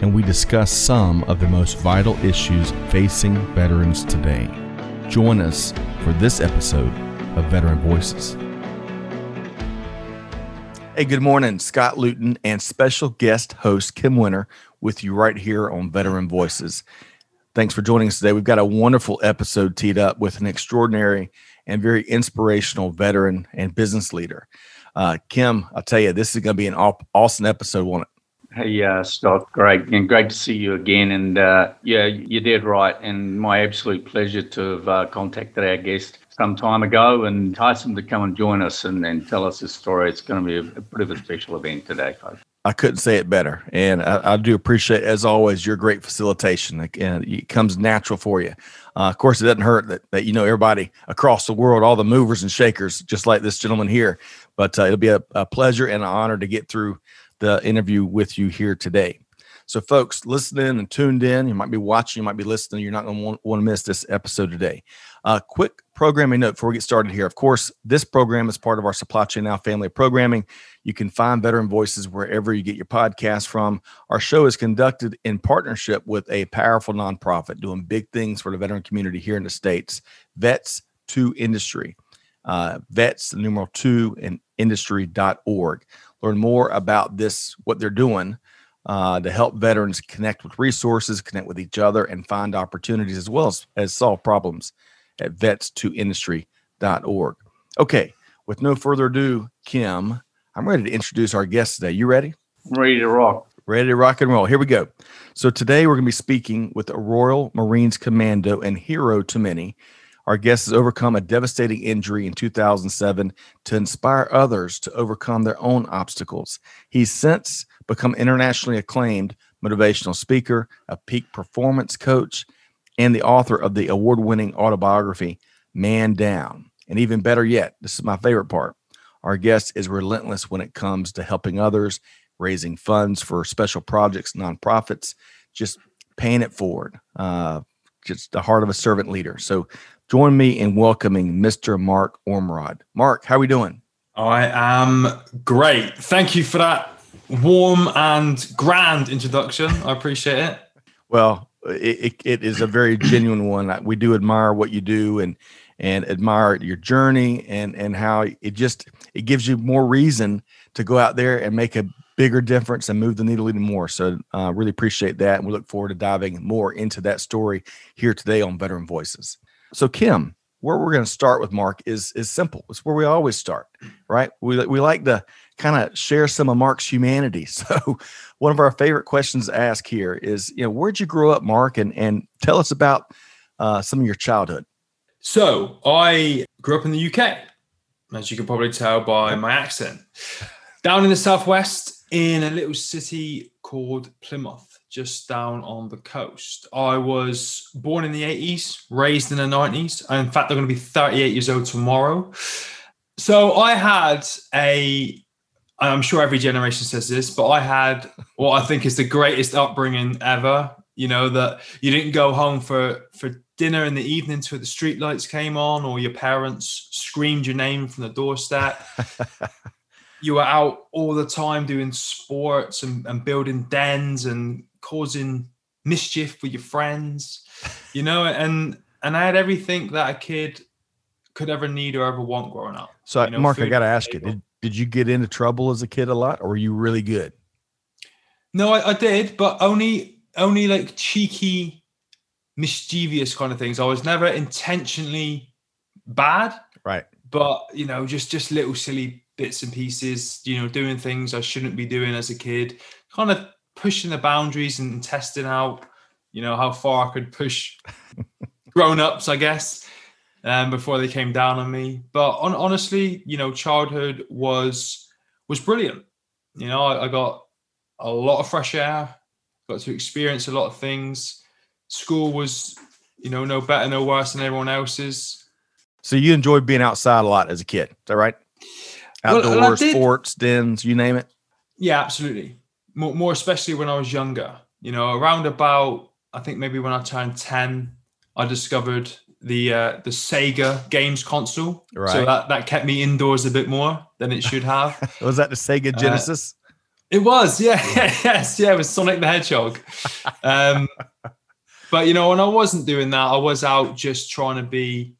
and we discuss some of the most vital issues facing veterans today. Join us for this episode of Veteran Voices. Hey, good morning. Scott Luton and special guest host Kim Winter with you right here on Veteran Voices. Thanks for joining us today. We've got a wonderful episode teed up with an extraordinary and very inspirational veteran and business leader. Uh, Kim, I'll tell you, this is going to be an awesome episode, won't it? Hey, uh, Scott, great and great to see you again. And uh, yeah, you did right. And my absolute pleasure to have uh, contacted our guest some time ago and entice him to come and join us and, and tell us his story. It's going to be a, a bit of a special event today, folks. I couldn't say it better. And I, I, do appreciate, as always, your great facilitation. And it comes natural for you. Uh, of course, it doesn't hurt that, that you know everybody across the world, all the movers and shakers, just like this gentleman here. But uh, it'll be a, a pleasure and an honor to get through the interview with you here today. So, folks, listening and tuned in, you might be watching, you might be listening. You're not going to want, want to miss this episode today. Uh, quick programming note before we get started here. Of course, this program is part of our Supply Chain Now family programming. You can find Veteran Voices wherever you get your podcast from. Our show is conducted in partnership with a powerful nonprofit doing big things for the veteran community here in the States, Vets to Industry. Uh, vets, the numeral two, and industry.org learn more about this, what they're doing uh, to help veterans connect with resources, connect with each other, and find opportunities as well as, as solve problems at vets2industry.org. Okay, with no further ado, Kim, I'm ready to introduce our guest today. You ready? I'm ready to rock. Ready to rock and roll. Here we go. So today we're going to be speaking with a Royal Marines commando and hero to many, our guest has overcome a devastating injury in 2007 to inspire others to overcome their own obstacles. He's since become internationally acclaimed motivational speaker, a peak performance coach, and the author of the award winning autobiography, Man Down. And even better yet, this is my favorite part. Our guest is relentless when it comes to helping others, raising funds for special projects, nonprofits, just paying it forward. Uh, just the heart of a servant leader. So join me in welcoming Mr. Mark Ormrod. Mark, how are we doing? I am great. Thank you for that warm and grand introduction. I appreciate it. Well, it, it is a very genuine one. We do admire what you do and and admire your journey and and how it just it gives you more reason to go out there and make a bigger difference and move the needle even more. So, uh, really appreciate that, and we look forward to diving more into that story here today on Veteran Voices. So, Kim, where we're going to start with Mark is is simple. It's where we always start, right? We we like to kind of share some of Mark's humanity. So, one of our favorite questions to ask here is, you know, where'd you grow up, Mark, and and tell us about uh, some of your childhood. So, I grew up in the UK, as you can probably tell by my accent, down in the southwest in a little city called Plymouth just down on the coast. I was born in the 80s, raised in the 90s. In fact, I'm going to be 38 years old tomorrow. So I had a, I'm sure every generation says this, but I had what I think is the greatest upbringing ever. You know, that you didn't go home for, for dinner in the evening till the streetlights came on or your parents screamed your name from the doorstep. you were out all the time doing sports and, and building dens and causing mischief with your friends, you know, and and I had everything that a kid could ever need or ever want growing up. So, you know, Mark, I got to ask you, did, did you get into trouble as a kid a lot, or were you really good? No, I, I did, but only only like cheeky, mischievous kind of things. I was never intentionally bad, right? But you know, just just little silly bits and pieces. You know, doing things I shouldn't be doing as a kid. Kind of pushing the boundaries and testing out, you know, how far I could push grown ups, I guess, um, before they came down on me. But on, honestly, you know, childhood was was brilliant. You know, I, I got a lot of fresh air, got to experience a lot of things. School was, you know, no better, no worse than everyone else's. So you enjoyed being outside a lot as a kid. Is that right? Outdoors, well, sports, dens, you name it. Yeah, absolutely. More, more especially when I was younger. You know, around about I think maybe when I turned ten, I discovered the uh, the Sega games console. Right. So that that kept me indoors a bit more than it should have. Was that the Sega Uh, Genesis? It was, yeah, yes, yeah. It was Sonic the Hedgehog. Um, but you know, when I wasn't doing that, I was out just trying to be,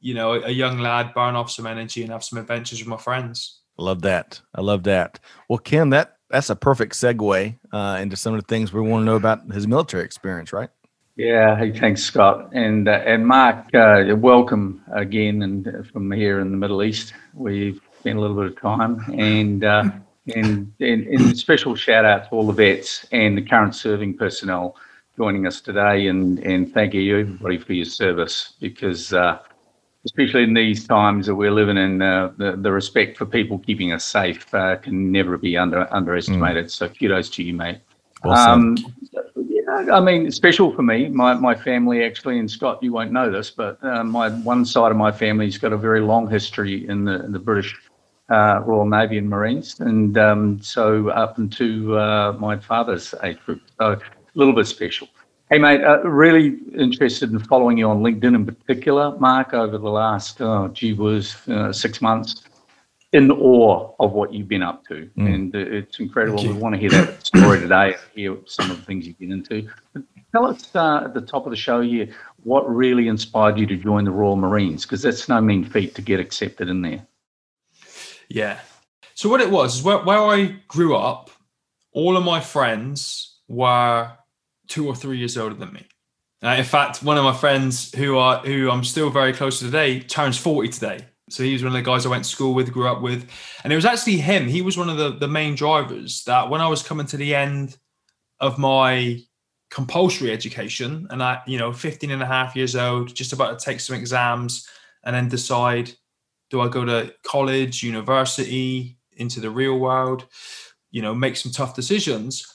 you know, a, a young lad, burn off some energy and have some adventures with my friends. Love that. I love that. Well, Ken, that that's a perfect segue uh, into some of the things we want to know about his military experience, right? Yeah, hey, thanks, Scott, and uh, and Mark. Uh, welcome again, and uh, from here in the Middle East, we've spent a little bit of time, and uh, and, and and special shout out to all the vets and the current serving personnel joining us today, and and thank you everybody for your service because. Uh, Especially in these times that we're living in, uh, the, the respect for people keeping us safe uh, can never be under underestimated. So kudos to you, mate. Said. Um, yeah, I mean, special for me. My my family actually, and Scott, you won't know this, but uh, my one side of my family's got a very long history in the in the British uh, Royal Navy and Marines, and um, so up into uh, my father's age group, so a little bit special. Hey, mate, uh, really interested in following you on LinkedIn in particular, Mark, over the last, oh, gee whiz, uh, six months. In awe of what you've been up to. Mm. And uh, it's incredible. We want to hear that story today and hear some of the things you've been into. But tell us uh, at the top of the show here what really inspired you to join the Royal Marines, because that's no mean feat to get accepted in there. Yeah. So what it was is where, where I grew up, all of my friends were two or three years older than me. Uh, in fact, one of my friends who are who I'm still very close to today turns 40 today. So he was one of the guys I went to school with, grew up with. And it was actually him. He was one of the, the main drivers that when I was coming to the end of my compulsory education and I, you know, 15 and a half years old, just about to take some exams and then decide do I go to college, university, into the real world, you know, make some tough decisions?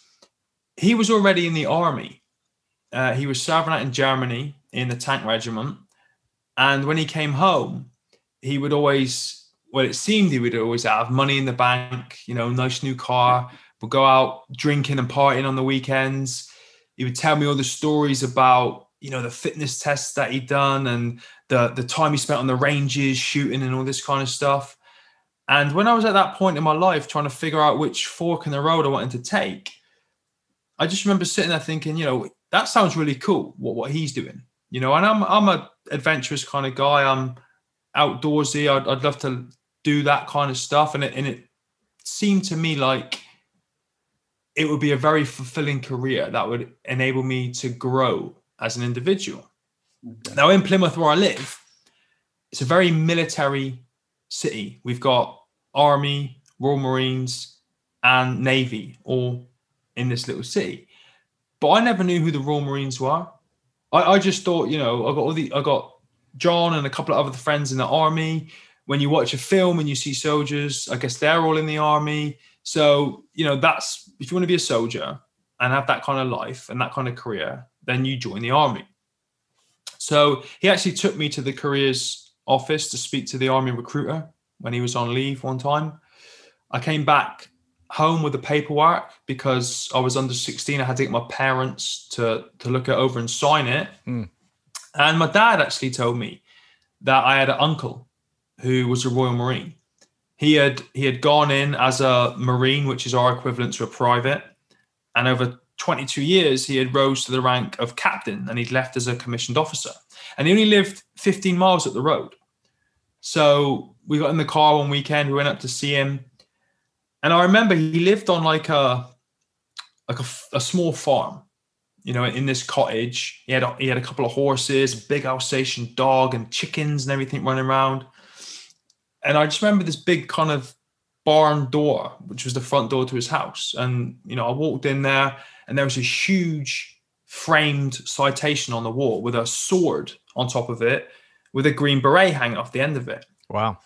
He was already in the army. Uh, he was serving out in Germany in the tank regiment. And when he came home, he would always, well, it seemed he would always have money in the bank, you know, nice new car, would go out drinking and partying on the weekends. He would tell me all the stories about, you know, the fitness tests that he'd done and the the time he spent on the ranges shooting and all this kind of stuff. And when I was at that point in my life trying to figure out which fork in the road I wanted to take, I just remember sitting there thinking, you know, that sounds really cool what, what he's doing. You know, and I'm I'm a adventurous kind of guy. I'm outdoorsy. I'd, I'd love to do that kind of stuff. And it and it seemed to me like it would be a very fulfilling career that would enable me to grow as an individual. Now, in Plymouth, where I live, it's a very military city. We've got Army, Royal Marines, and Navy all in this little city. But I never knew who the Royal Marines were. I, I just thought, you know, I got all the I got John and a couple of other friends in the army. When you watch a film and you see soldiers, I guess they're all in the army. So, you know, that's if you want to be a soldier and have that kind of life and that kind of career, then you join the army. So he actually took me to the careers office to speak to the army recruiter when he was on leave one time. I came back home with the paperwork because I was under 16. I had to get my parents to, to look it over and sign it. Hmm. And my dad actually told me that I had an uncle who was a Royal Marine. He had he had gone in as a Marine, which is our equivalent to a private, and over 22 years he had rose to the rank of captain and he'd left as a commissioned officer. And he only lived 15 miles up the road. So we got in the car one weekend, we went up to see him. And I remember he lived on like a like a, a small farm, you know, in this cottage. He had a, he had a couple of horses, big Alsatian dog, and chickens and everything running around. And I just remember this big kind of barn door, which was the front door to his house. And you know, I walked in there, and there was a huge framed citation on the wall with a sword on top of it, with a green beret hanging off the end of it Wow.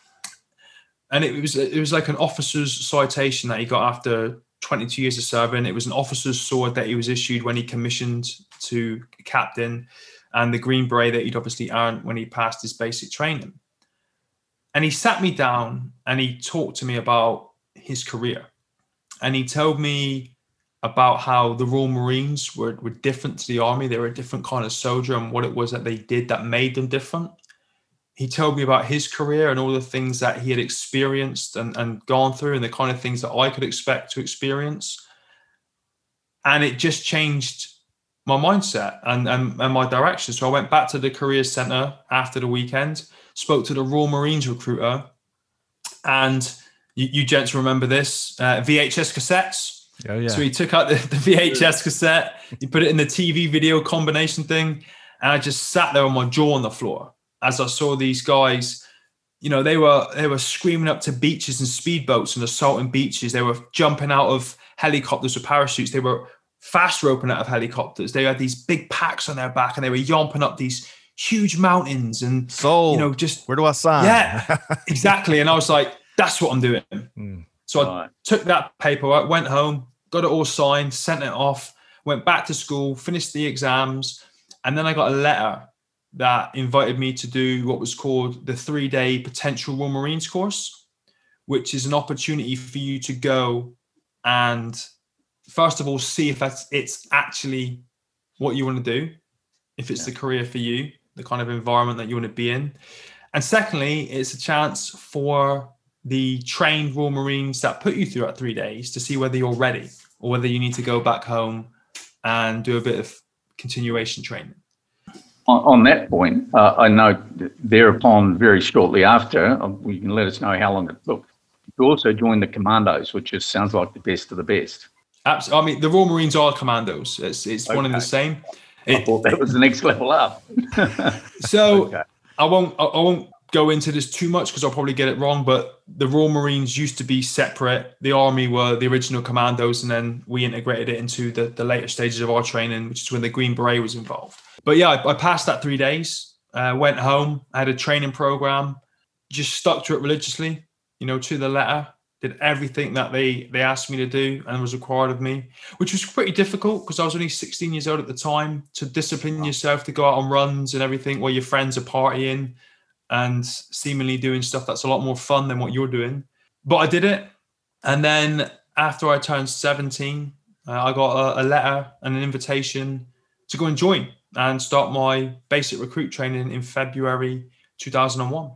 And it was it was like an officer's citation that he got after 22 years of serving. It was an officer's sword that he was issued when he commissioned to captain, and the green beret that he'd obviously earned when he passed his basic training. And he sat me down and he talked to me about his career. And he told me about how the Royal Marines were, were different to the army. They were a different kind of soldier and what it was that they did that made them different. He told me about his career and all the things that he had experienced and, and gone through and the kind of things that I could expect to experience. And it just changed my mindset and, and, and my direction. So I went back to the career center after the weekend, spoke to the Royal Marines recruiter, and you, you gents remember this uh, VHS cassettes Oh, yeah. So he took out the, the VHS cassette, he put it in the TV video combination thing, and I just sat there on my jaw on the floor as I saw these guys. You know, they were they were screaming up to beaches and speedboats and assaulting beaches. They were jumping out of helicopters with parachutes. They were fast roping out of helicopters. They had these big packs on their back and they were yomping up these huge mountains and so you know just where do I sign? Yeah, exactly. And I was like, that's what I'm doing. Mm. So I Right. took that paperwork, went home, got it all signed, sent it off, went back to school, finished the exams, and then I got a letter that invited me to do what was called the three day potential Royal Marines course, which is an opportunity for you to go and first of all see if that's it's actually what you want to do, if it's the career for you, the kind of environment that you want to be in. And secondly, it's a chance for the trained Royal Marines that put you through that three days to see whether you're ready or whether you need to go back home and do a bit of continuation training. On, on that point, uh, I know thereupon, very shortly after, uh, you can let us know how long it took. You also joined the Commandos, which just sounds like the best of the best. Absolutely. I mean, the Royal Marines are commandos. It's it's one and the Okay. same. I It- thought that was the next level up. so Okay. I won't I I won't go into this too much because I'll probably get it wrong. But the Royal Marines used to be separate. The Army were the original commandos, and then we integrated it into the, the later stages of our training, which is when the Green Beret was involved. But yeah, I, I passed that three days. Uh, went home. I had a training program. Just stuck to it religiously. You know, to the letter. Did everything that they they asked me to do and was required of me, which was pretty difficult because I was only 16 years old at the time. To discipline yourself to go out on runs and everything while your friends are partying and seemingly doing stuff that's a lot more fun than what you're doing. But I did it. And then after I turned 17, uh, I got a, a letter and an invitation to go and join and start my basic recruit training in February 2001.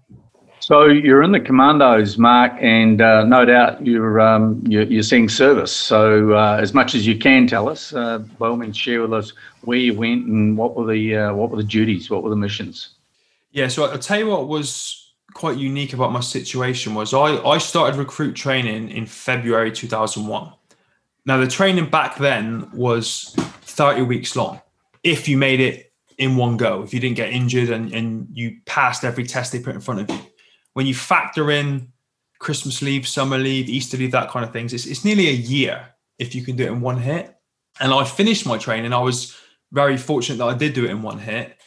So you're in the Commandos, Mark, and uh, no doubt you're, um, you're you're seeing service. So uh, as much as you can tell us, uh, by all means, share with us where you went and what were the uh, what were the duties, what were the missions. Yeah, so I'll tell you what was quite unique about my situation was I, I started recruit training in February 2001. Now the training back then was 30 weeks long. If you made it in one go, if you didn't get injured and, and you passed every test they put in front of you. When you factor in Christmas leave, summer leave, Easter leave, that kind of things, it's, it's nearly a year if you can do it in one hit. And I finished my training. I was very fortunate that I did do it in one hit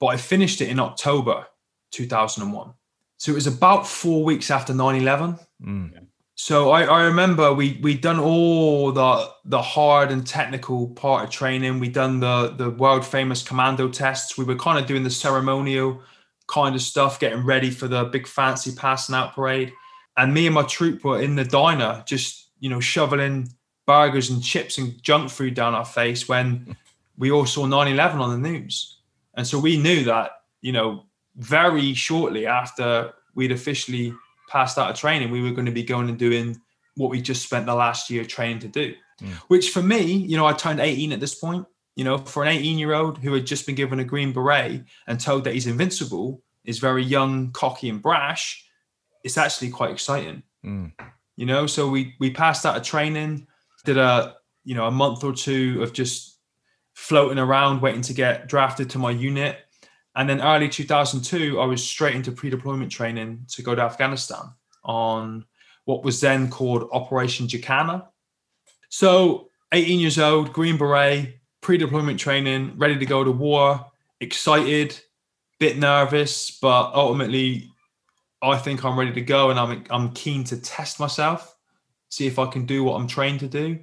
but I finished it in October 2001. So it was about four weeks after 9 11. Mm. So I, I remember we we'd done all the the hard and technical part of training. We'd done the the world famous commando tests. We were kind of doing the ceremonial kind of stuff, getting ready for the big fancy passing out parade. And me and my troop were in the diner, just you know, shoveling burgers and chips and junk food down our face when we all saw 9-11 on the news. And so we knew that, you know, very shortly after we'd officially passed out of training, we were going to be going and doing what we just spent the last year training to do. Mm. Which for me, you know, I turned 18 at this point. You know, for an 18 year old who had just been given a green beret and told that he's invincible, is very young, cocky, and brash. It's actually quite exciting. Mm. You know, so we we passed out of training, did a you know a month or two of just floating around, waiting to get drafted to my unit. And then early 2002, I was straight into pre-deployment training to go to Afghanistan on what was then called Operation Jacana. So 18 years old, Green Beret, pre-deployment training, ready to go to war, excited, bit nervous, but ultimately I think I'm ready to go and I'm I'm keen to test myself see if I can do what I'm trained to do.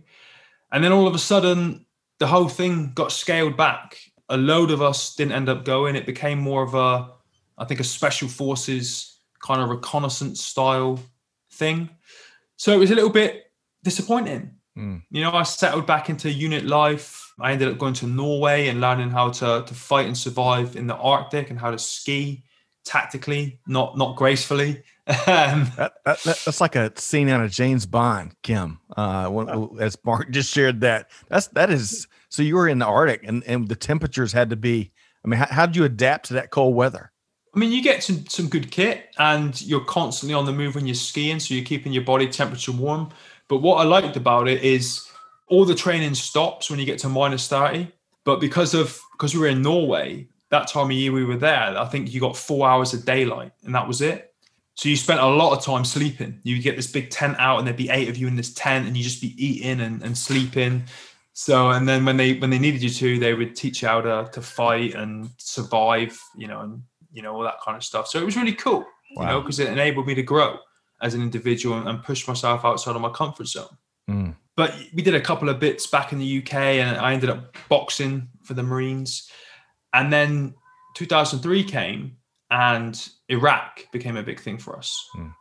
And then all of a sudden, the whole thing got scaled back. A load of us didn't end up going. It became more of a, I think, a special forces kind of reconnaissance style thing. So it was a little bit disappointing. Mm. You know, I settled back into unit life. I ended up going to Norway and learning how to, to fight and survive in the Arctic and how to ski tactically, not not gracefully. Um, that, that, that's like a scene out of James Bond, Kim. Uh, when, as Mark just shared that. That's that is. So you were in the Arctic, and and the temperatures had to be. I mean, how, how did you adapt to that cold weather? I mean, you get some some good kit, and you're constantly on the move when you're skiing, so you're keeping your body temperature warm. But what I liked about it is all the training stops when you get to minus thirty. But because of because we were in Norway, that time of year we were there, I think you got four hours of daylight, and that was it. So you spent a lot of time sleeping. You would get this big tent out, and there'd be eight of you in this tent, and you'd just be eating and, and sleeping. So and then when they when they needed you to, they would teach you how to, to fight and survive, you know, and you know all that kind of stuff. So it was really cool, wow. you know, because it enabled me to grow as an individual and, and push myself outside of my comfort zone. Mm. But we did a couple of bits back in the UK, and I ended up boxing for the Marines. And then 2003 came, and Iraq became a big thing for us. Mm.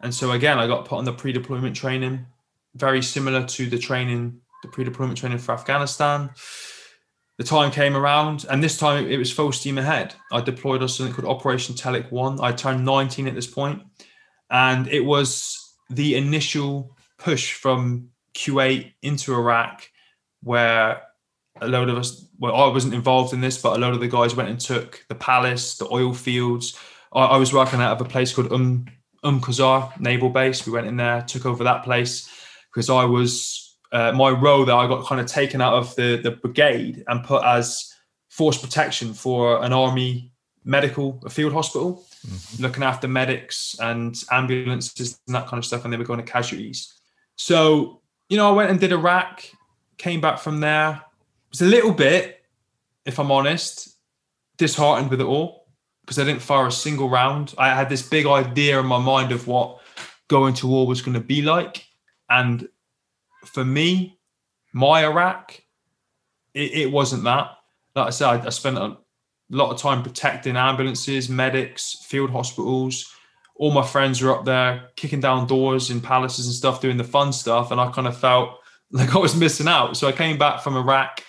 And so again, I got put on the pre-deployment training, very similar to the training, the pre-deployment training for Afghanistan. The time came around, and this time it was full steam ahead. I deployed on something called Operation Telic One. I turned 19 at this point, and it was the initial push from Kuwait into Iraq, where a load of us well i wasn't involved in this but a lot of the guys went and took the palace the oil fields. I, I was working out of a place called um um Qasr naval base. We went in there took over that place because i was uh, my role there i got kind of taken out of the the brigade and put as force protection for an army medical a field hospital mm-hmm. looking after medics and ambulances and that kind of stuff and they were going to casualties. So you know i went and did iraq came back from there was a little bit, if I'm honest, disheartened with it all because I didn't fire a single round. I had this big idea in my mind of what going to war was going to be like. And for me, my Iraq, it, it wasn't that. Like I said, I, I spent a lot of time protecting ambulances, medics, field hospitals. All my friends were up there kicking down doors in palaces and stuff, doing the fun stuff. And I kind of felt like I was missing out. So I came back from Iraq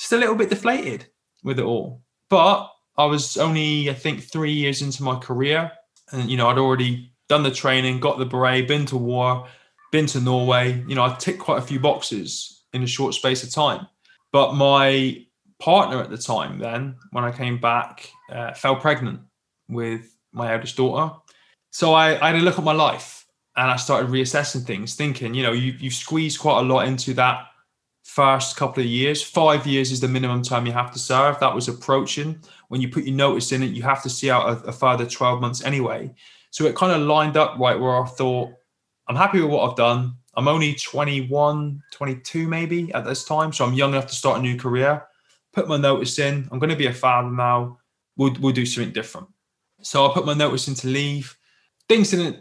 just a little bit deflated with it all. But I was only, I think, three years into my career. And, you know, I'd already done the training, got the beret, been to war, been to Norway. You know, I ticked quite a few boxes in a short space of time. But my partner at the time, then, when I came back, uh, fell pregnant with my eldest daughter. So I, I had a look at my life and I started reassessing things, thinking, you know, you, you squeezed quite a lot into that first couple of years. Five years is the minimum time you have to serve. That was approaching. When you put your notice in it, you have to see out a, a further 12 months anyway. So it kind of lined up right where I thought, I'm happy with what I've done. I'm only 21, 22 maybe at this time. So I'm young enough to start a new career. Put my notice in. I'm going to be a father now. We'll, we'll do something different. So I put my notice in to leave. Things didn't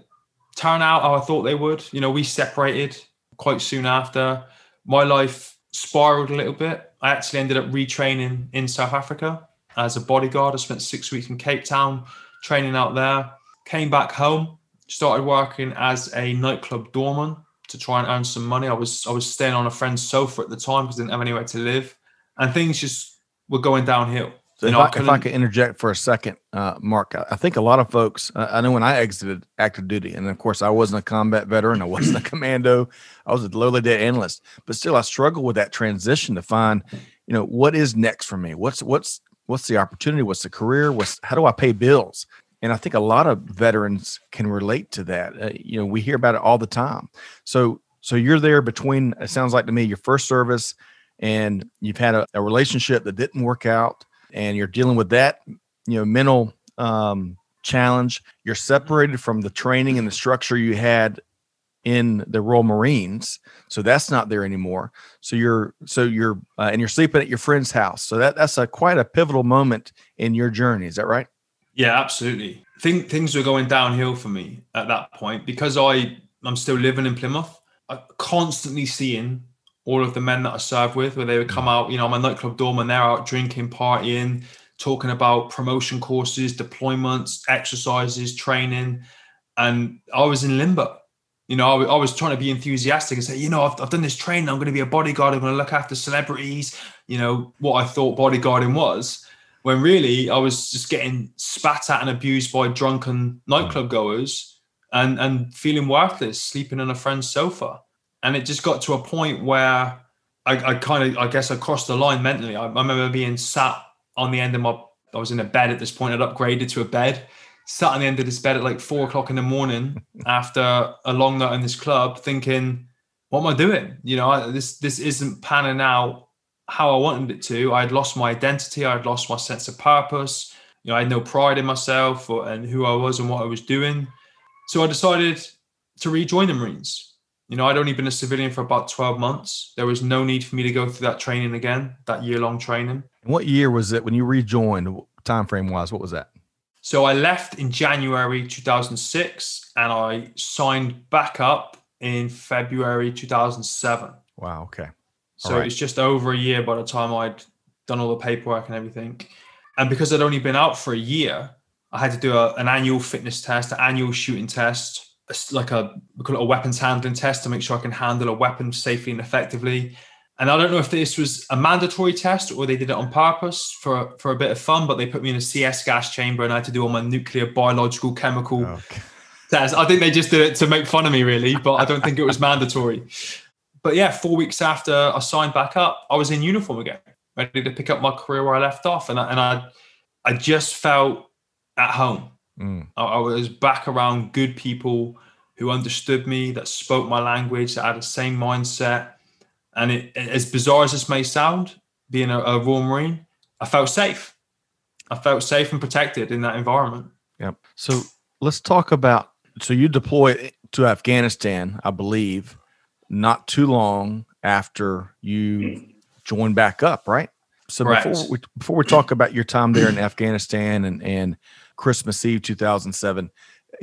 turn out how I thought they would. You know, we separated quite soon after. My life spiraled a little bit. I actually ended up retraining in South Africa as a bodyguard. I spent six weeks in Cape Town training out there. Came back home, started working as a nightclub doorman to try and earn some money. I was I was staying on a friend's sofa at the time because I didn't have anywhere to live, and things just were going downhill. So if, know, I, I if, I, could interject for a second, uh, Mark, I think a lot of folks, uh, I know when I exited active duty, and of course I wasn't a combat veteran, I wasn't a commando, I was a lowly dead analyst, but still I struggled with that transition to find, you know, what is next for me? What's what's what's the opportunity? What's the career? What's how do I pay bills? And I think a lot of veterans can relate to that. Uh, you know, we hear about it all the time. So so you're there between. It sounds like to me your first service, and you've had a, a relationship that didn't work out and you're dealing with that, you know, mental um, challenge. You're separated from the training and the structure you had in the Royal Marines, so that's not there anymore. So you're so you're uh, and you're sleeping at your friend's house. So that that's a quite a pivotal moment in your journey. Is that right? Yeah, absolutely. Think things were going downhill for me at that point because I I'm still living in Plymouth. uh, constantly seeing all of the men that I served with, where they would come mm. out, you know, my nightclub dorm and they're out drinking, partying, talking about promotion courses, deployments, exercises, training. And I was in limbo. You know, I, I was trying to be enthusiastic and say, you know, I've, I've done this training. I'm going to be a bodyguard. I'm going to look after celebrities. You know, what I thought bodyguarding was. When really I was just getting spat at and abused by drunken mm. nightclub goers and, and feeling worthless, sleeping on a friend's sofa. And it just got to a point where I, I kind of, I guess I crossed the line mentally. I, I remember being sat on the end of my, I was in a bed at this point, I'd upgraded to a bed, sat on the end of this bed at like four o'clock in the morning after a long night in this club, thinking, what am I doing? You know, I, this this isn't panning out how I wanted it to. I had lost my identity. I had lost my sense of purpose. You know, I had no pride in myself or, and who I was and what I was doing. So I decided to rejoin the Marines. You know, I'd only been a civilian for about 12 months. There was no need for me to go through that training again, that year long training. What year was it when you rejoined? Time frame wise, what was that? So I left in January 2006 and I signed back up in February 2007. Wow. Okay. So right. it was just over a year by the time I'd done all the paperwork and everything. And because I'd only been out for a year, I had to do a, an annual fitness test, an annual shooting test, like a we call it a weapons handling test to make sure I can handle a weapon safely and effectively. And I don't know if this was a mandatory test or they did it on purpose for for a bit of fun, but they put me in a CS gas chamber and I had to do all my nuclear, biological, chemical oh, okay. tests. I think they just did it to make fun of me, really, but I don't think it was mandatory. But yeah, four weeks after I signed back up, I was in uniform again, ready to pick up my career where I left off, and I, and I I just felt at home. Mm. I, I, was back around good people who understood me, that spoke my language, that had the same mindset. And it, as bizarre as this may sound, being a, a Royal Marine, I felt safe. I felt safe and protected in that environment. Yep. So let's talk about. So you deployed to Afghanistan, I believe, not too long after you joined back up, right? So Correct. before we before we talk about your time there in Afghanistan and and Christmas Eve 2007.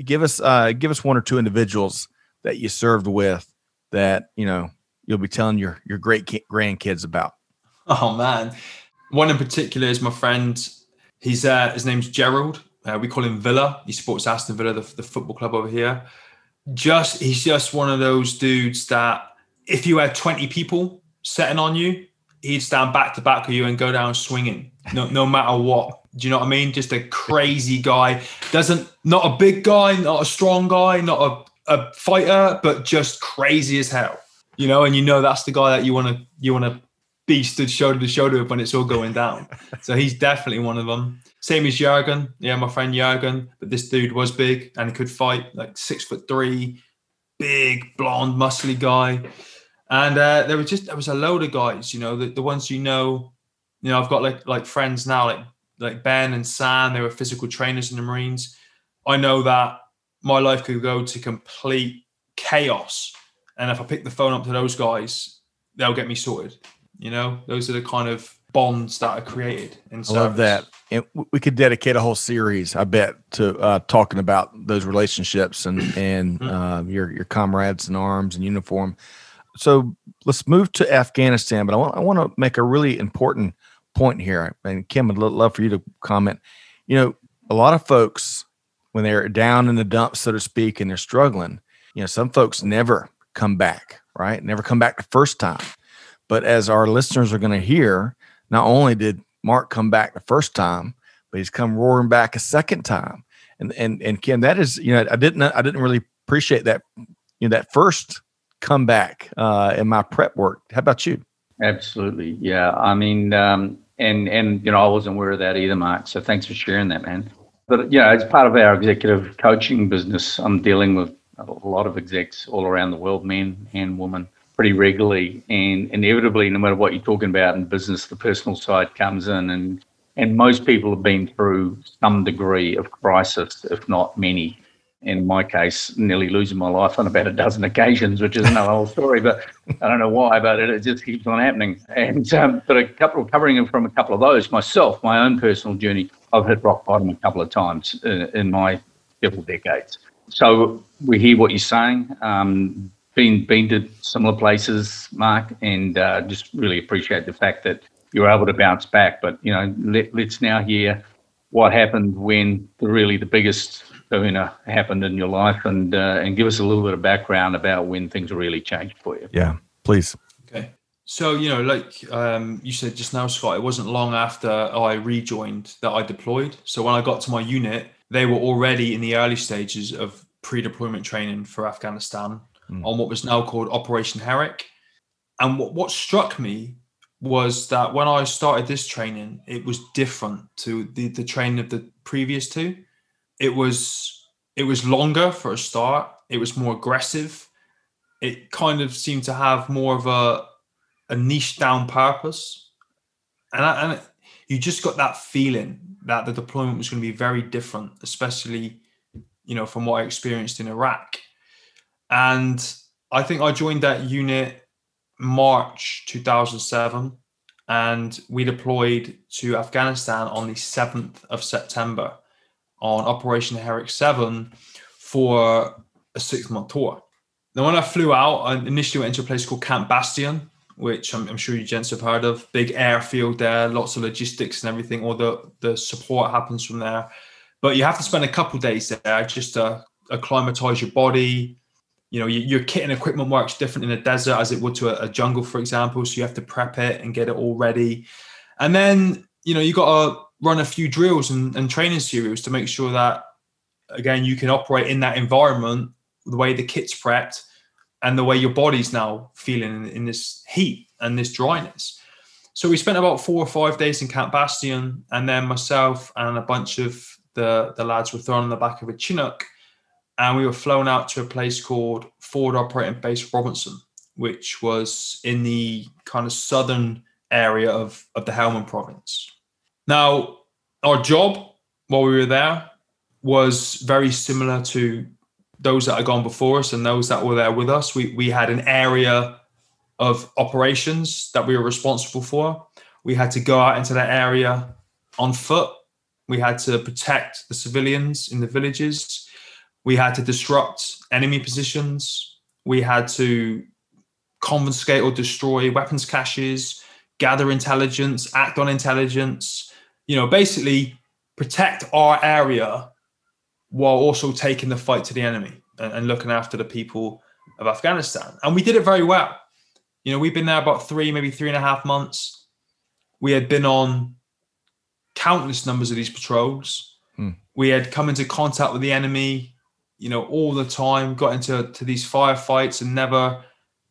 Give us uh, give us one or two individuals that you served with that you know you'll be telling your your great grandkids about. Oh man, one in particular is my friend. He's uh, his name's Gerald. Uh, we call him Villa. He supports Aston Villa, the, the football club over here. Just he's just one of those dudes that if you had 20 people setting on you, he'd stand back to back with you and go down swinging, no, no matter what. Do you know what I mean? Just a crazy guy. Doesn't not a big guy, not a strong guy, not a, a fighter, but just crazy as hell. You know, and you know that's the guy that you want to you want to be stood shoulder to shoulder with when it's all going down. so he's definitely one of them. Same as Jurgen. Yeah, my friend Jurgen. But this dude was big and he could fight, like six foot three, big, blonde, muscly guy. And uh, there was just there was a load of guys, you know, the, the ones you know. You know, I've got like like friends now, like like Ben and Sam, they were physical trainers in the Marines. I know that my life could go to complete chaos. And if I pick the phone up to those guys, they'll get me sorted. You know, those are the kind of bonds that are created. In I love that. And we could dedicate a whole series, I bet, to uh, talking about those relationships and and mm-hmm. uh, your your comrades in arms and uniform. So let's move to Afghanistan. But I want I want to make a really important point here, and Kim, I'd love for you to comment. You know, a lot of folks, when they're down in the dumps, so to speak, and they're struggling, you know, some folks never come back, right? Never come back the first time. But as our listeners are going to hear, not only did Mark come back the first time, but he's come roaring back a second time. And and and Kim, that is, you know, I didn't I didn't really appreciate that, you know, that first comeback uh, in my prep work. How about you? Absolutely, yeah. I mean, um, and and you know I wasn't aware of that either, Mark. So thanks for sharing that, man. But you know, as part of our executive coaching business, I'm dealing with a lot of execs all around the world, men and women, pretty regularly. And inevitably, no matter what you're talking about in business, the personal side comes in, and and most people have been through some degree of crisis, if not many in my case, nearly losing my life on about a dozen occasions, which is another whole story. But I don't know why, but it, it just keeps on happening. And um, but a couple of covering from a couple of those myself, my own personal journey, I've hit rock bottom a couple of times in, in my several decades. So we hear what you're saying. Um, been been to similar places, Mark, and uh, just really appreciate the fact that you're able to bounce back. But you know, let, let's now hear what happened when the really the biggest kahuna happened in your life, and uh, and give us a little bit of background about when things really changed for you. Yeah, please. Okay. So you know, like um, you said just now, Scott, it wasn't long after I rejoined that I deployed. So when I got to my unit, they were already in the early stages of pre-deployment training for Afghanistan mm. on what was now called Operation Herrick. And what, what struck me was that when I started this training, it was different to the, the training of the previous two. It was it was longer for a start. It was more aggressive. It kind of seemed to have more of a a niche down purpose, and I, and you just got that feeling that the deployment was going to be very different, especially you know from what I experienced in Iraq. And I think I joined that unit March 2007, and we deployed to Afghanistan on the 7th of September on Operation Herrick 7 for a six month tour. Then, when I flew out, I initially went into a place called Camp Bastion, which I'm, I'm, sure you gents have heard of. Big airfield there, lots of logistics and everything. All the, the support happens from there. But you have to spend a couple days there just to acclimatize your body, you know, your, kit and equipment works different in a desert as it would to a, a, jungle, for example. So you have to prep it and get it all ready. And then, you know, you got to run a few drills and, and training series to make sure that, again, you can operate in that environment the way the kit's prepped and the way your body's now feeling in, in this heat and this dryness. So we spent about four or five days in Camp Bastion, and then myself and a bunch of the, the lads were thrown on the back of a Chinook and we were flown out to a place called Forward Operating Base Robinson, which was in the kind of southern area of, of the Helmand province. Now, our job while we were there was very similar to those that had gone before us and those that were there with us. We, we had an area of operations that we were responsible for. We had to go out into that area on foot. We had to protect the civilians in the villages we had to disrupt enemy positions. We had to confiscate or destroy weapons caches, gather intelligence, act on intelligence, you know, basically protect our area while also taking the fight to the enemy and, and looking after the people of Afghanistan. And we did it very well. You know, we've been there about three, maybe three and a half months. We had been on countless numbers of these patrols. Hmm. We had come into contact with the enemy you know, all the time, got into to these firefights and never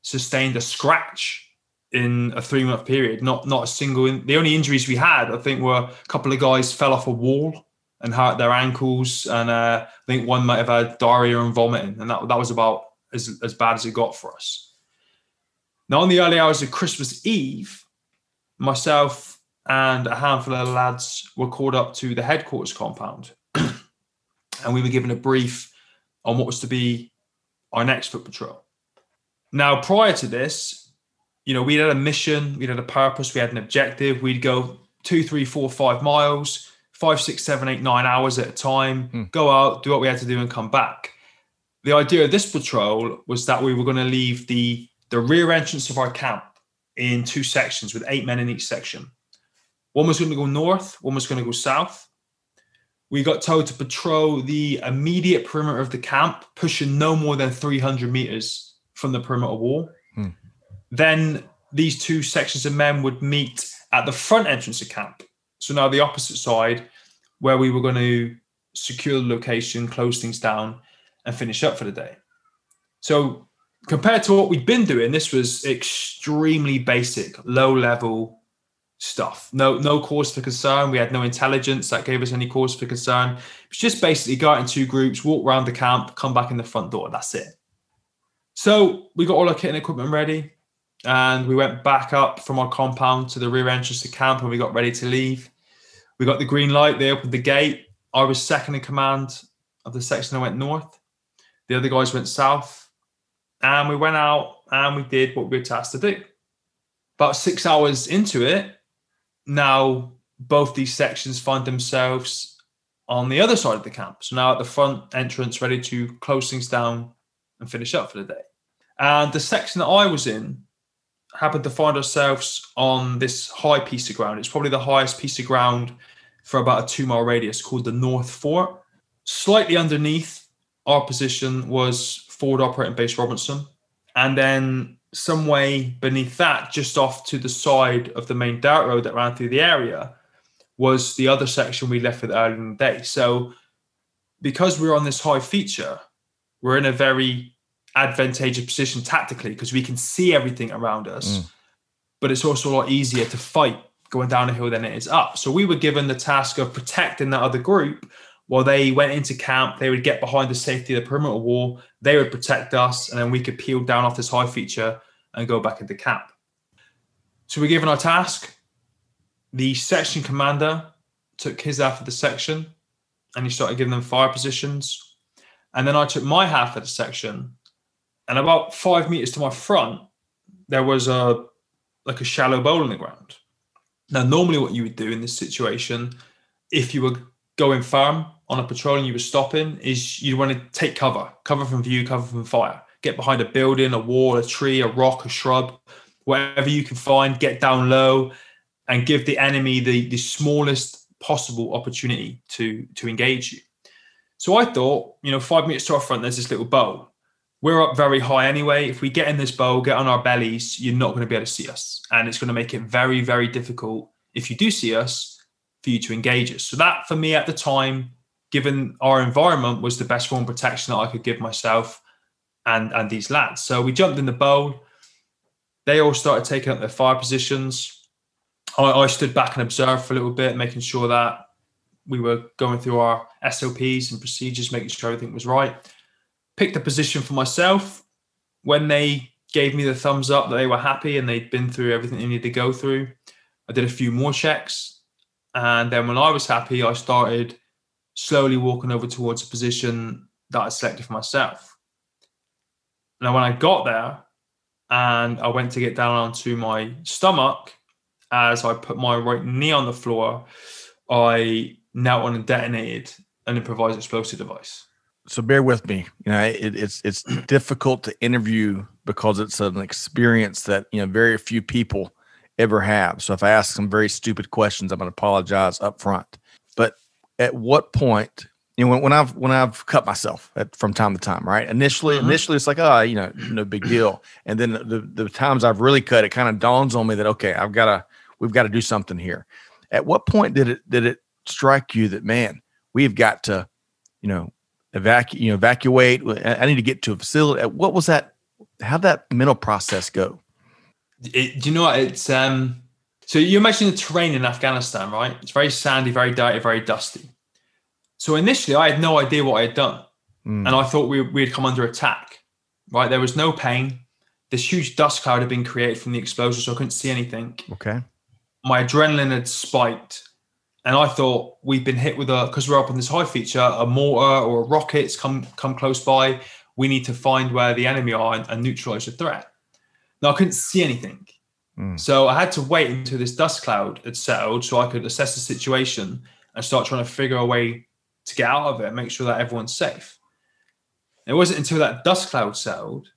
sustained a scratch in a three month period. Not not a single. In, the only injuries we had, I think, were a couple of guys fell off a wall and hurt their ankles, and uh, I think one might have had diarrhea and vomiting, and that that was about as as bad as it got for us. Now, on the early hours of Christmas Eve, myself and a handful of lads were called up to the headquarters compound, and we were given a brief on what was to be our next foot patrol. Now, prior to this, you know, we had a mission, we had a purpose, we had an objective. We'd go two, three, four, five miles, five, six, seven, eight, nine hours at a time, hmm. go out, do what we had to do, and come back. The idea of this patrol was that we were going to leave the the rear entrance of our camp in two sections with eight men in each section. One was going to go north, one was going to go south we got told to patrol the immediate perimeter of the camp, pushing no more than 300 meters from the perimeter wall. Hmm. Then these two sections of men would meet at the front entrance of camp. So now the opposite side, where we were going to secure the location, close things down, and finish up for the day. So compared to what we'd been doing, this was extremely basic, low level stuff. No, no cause for concern. We had no intelligence that gave us any cause for concern. It's just basically go out in two groups, walk around the camp, come back in the front door. That's it. So we got all our kit and equipment ready, and we went back up from our compound to the rear entrance to camp, and we got ready to leave. We got the green light. They opened the gate. I was second in command of the section that went north. The other guys went south, and we went out and we did what we were tasked to do. About six hours into it, now both these sections find themselves on the other side of the camp. So now at the front entrance, ready to close things down and finish up for the day. And the section that I was in happened to find ourselves on this high piece of ground. It's probably the highest piece of ground for about a two mile radius called the North Fort. Slightly underneath our position was Forward Operating Base Robinson. And then some way beneath that, just off to the side of the main dirt road that ran through the area, was the other section we left with earlier in the day. So because we're on this high feature, we're in a very advantageous position tactically because we can see everything around us. Mm. But it's also a lot easier to fight going down a hill than it is up. So we were given the task of protecting that other group while they went into camp. They would get behind the safety of the perimeter wall. They would protect us, and then we could peel down off this high feature and go back into camp. So we're given our task. The section commander took his half of the section and he started giving them fire positions. And then I took my half of the section, and about five meters to my front, there was a like a shallow bowl in the ground. Now, normally, what you would do in this situation, if you were going firm on a patrol and you were stopping, is you want to take cover, cover from view, cover from fire, get behind a building, a wall, a tree, a rock, a shrub, whatever you can find, get down low, and give the enemy the, the smallest possible opportunity to to engage you. So I thought, you know, five meters to our front, there's this little bow. We're up very high anyway. If we get in this bowl, get on our bellies, you're not going to be able to see us. And it's going to make it very, very difficult if you do see us for you to engage us. So that for me at the time, given our environment, was the best form of protection that I could give myself and and these lads. So we jumped in the bowl. They all started taking up their fire positions. I, I stood back and observed for a little bit, making sure that we were going through our SOPs and procedures, making sure everything was right. Picked a position for myself. When they gave me the thumbs up that they were happy and they'd been through everything they needed to go through, I did a few more checks. And then when I was happy, I started slowly walking over towards a position that I selected for myself. Now, when I got there and I went to get down onto my stomach, as I put my right knee on the floor, I knelt on and detonated an improvised explosive device. So bear with me. You know, it, it's it's difficult to interview because it's an experience that you know very few people ever have. So if I ask some very stupid questions, I'm going to apologize up front. But at what point, you know, when, when I've when I've cut myself at, from time to time, right? Initially, mm-hmm. initially it's like, oh, you know, no big deal. And then the the times I've really cut, it kind of dawns on me that okay, I've got to we've got to do something here. At what point did it did it strike you that man, we've got to, you know, evacuate, you know, evacuate. I need to get to a facility. What was that? How'd that mental process go? It, do you know what? It's um. So you imagine the terrain in Afghanistan, right? It's very sandy, very dirty, very dusty. So initially, I had no idea what I had done, mm. and I thought we we had come under attack. Right, there was no pain. This huge dust cloud had been created from the explosion, so I couldn't see anything. Okay. My adrenaline had spiked, and I thought we've been hit with a because we're up on this high feature, a mortar or a rocket's come come close by. We need to find where the enemy are and, and neutralize the threat. Now I couldn't see anything. Mm. So I had to wait until this dust cloud had settled so I could assess the situation and start trying to figure a way to get out of it and make sure that everyone's safe. It wasn't until that dust cloud settled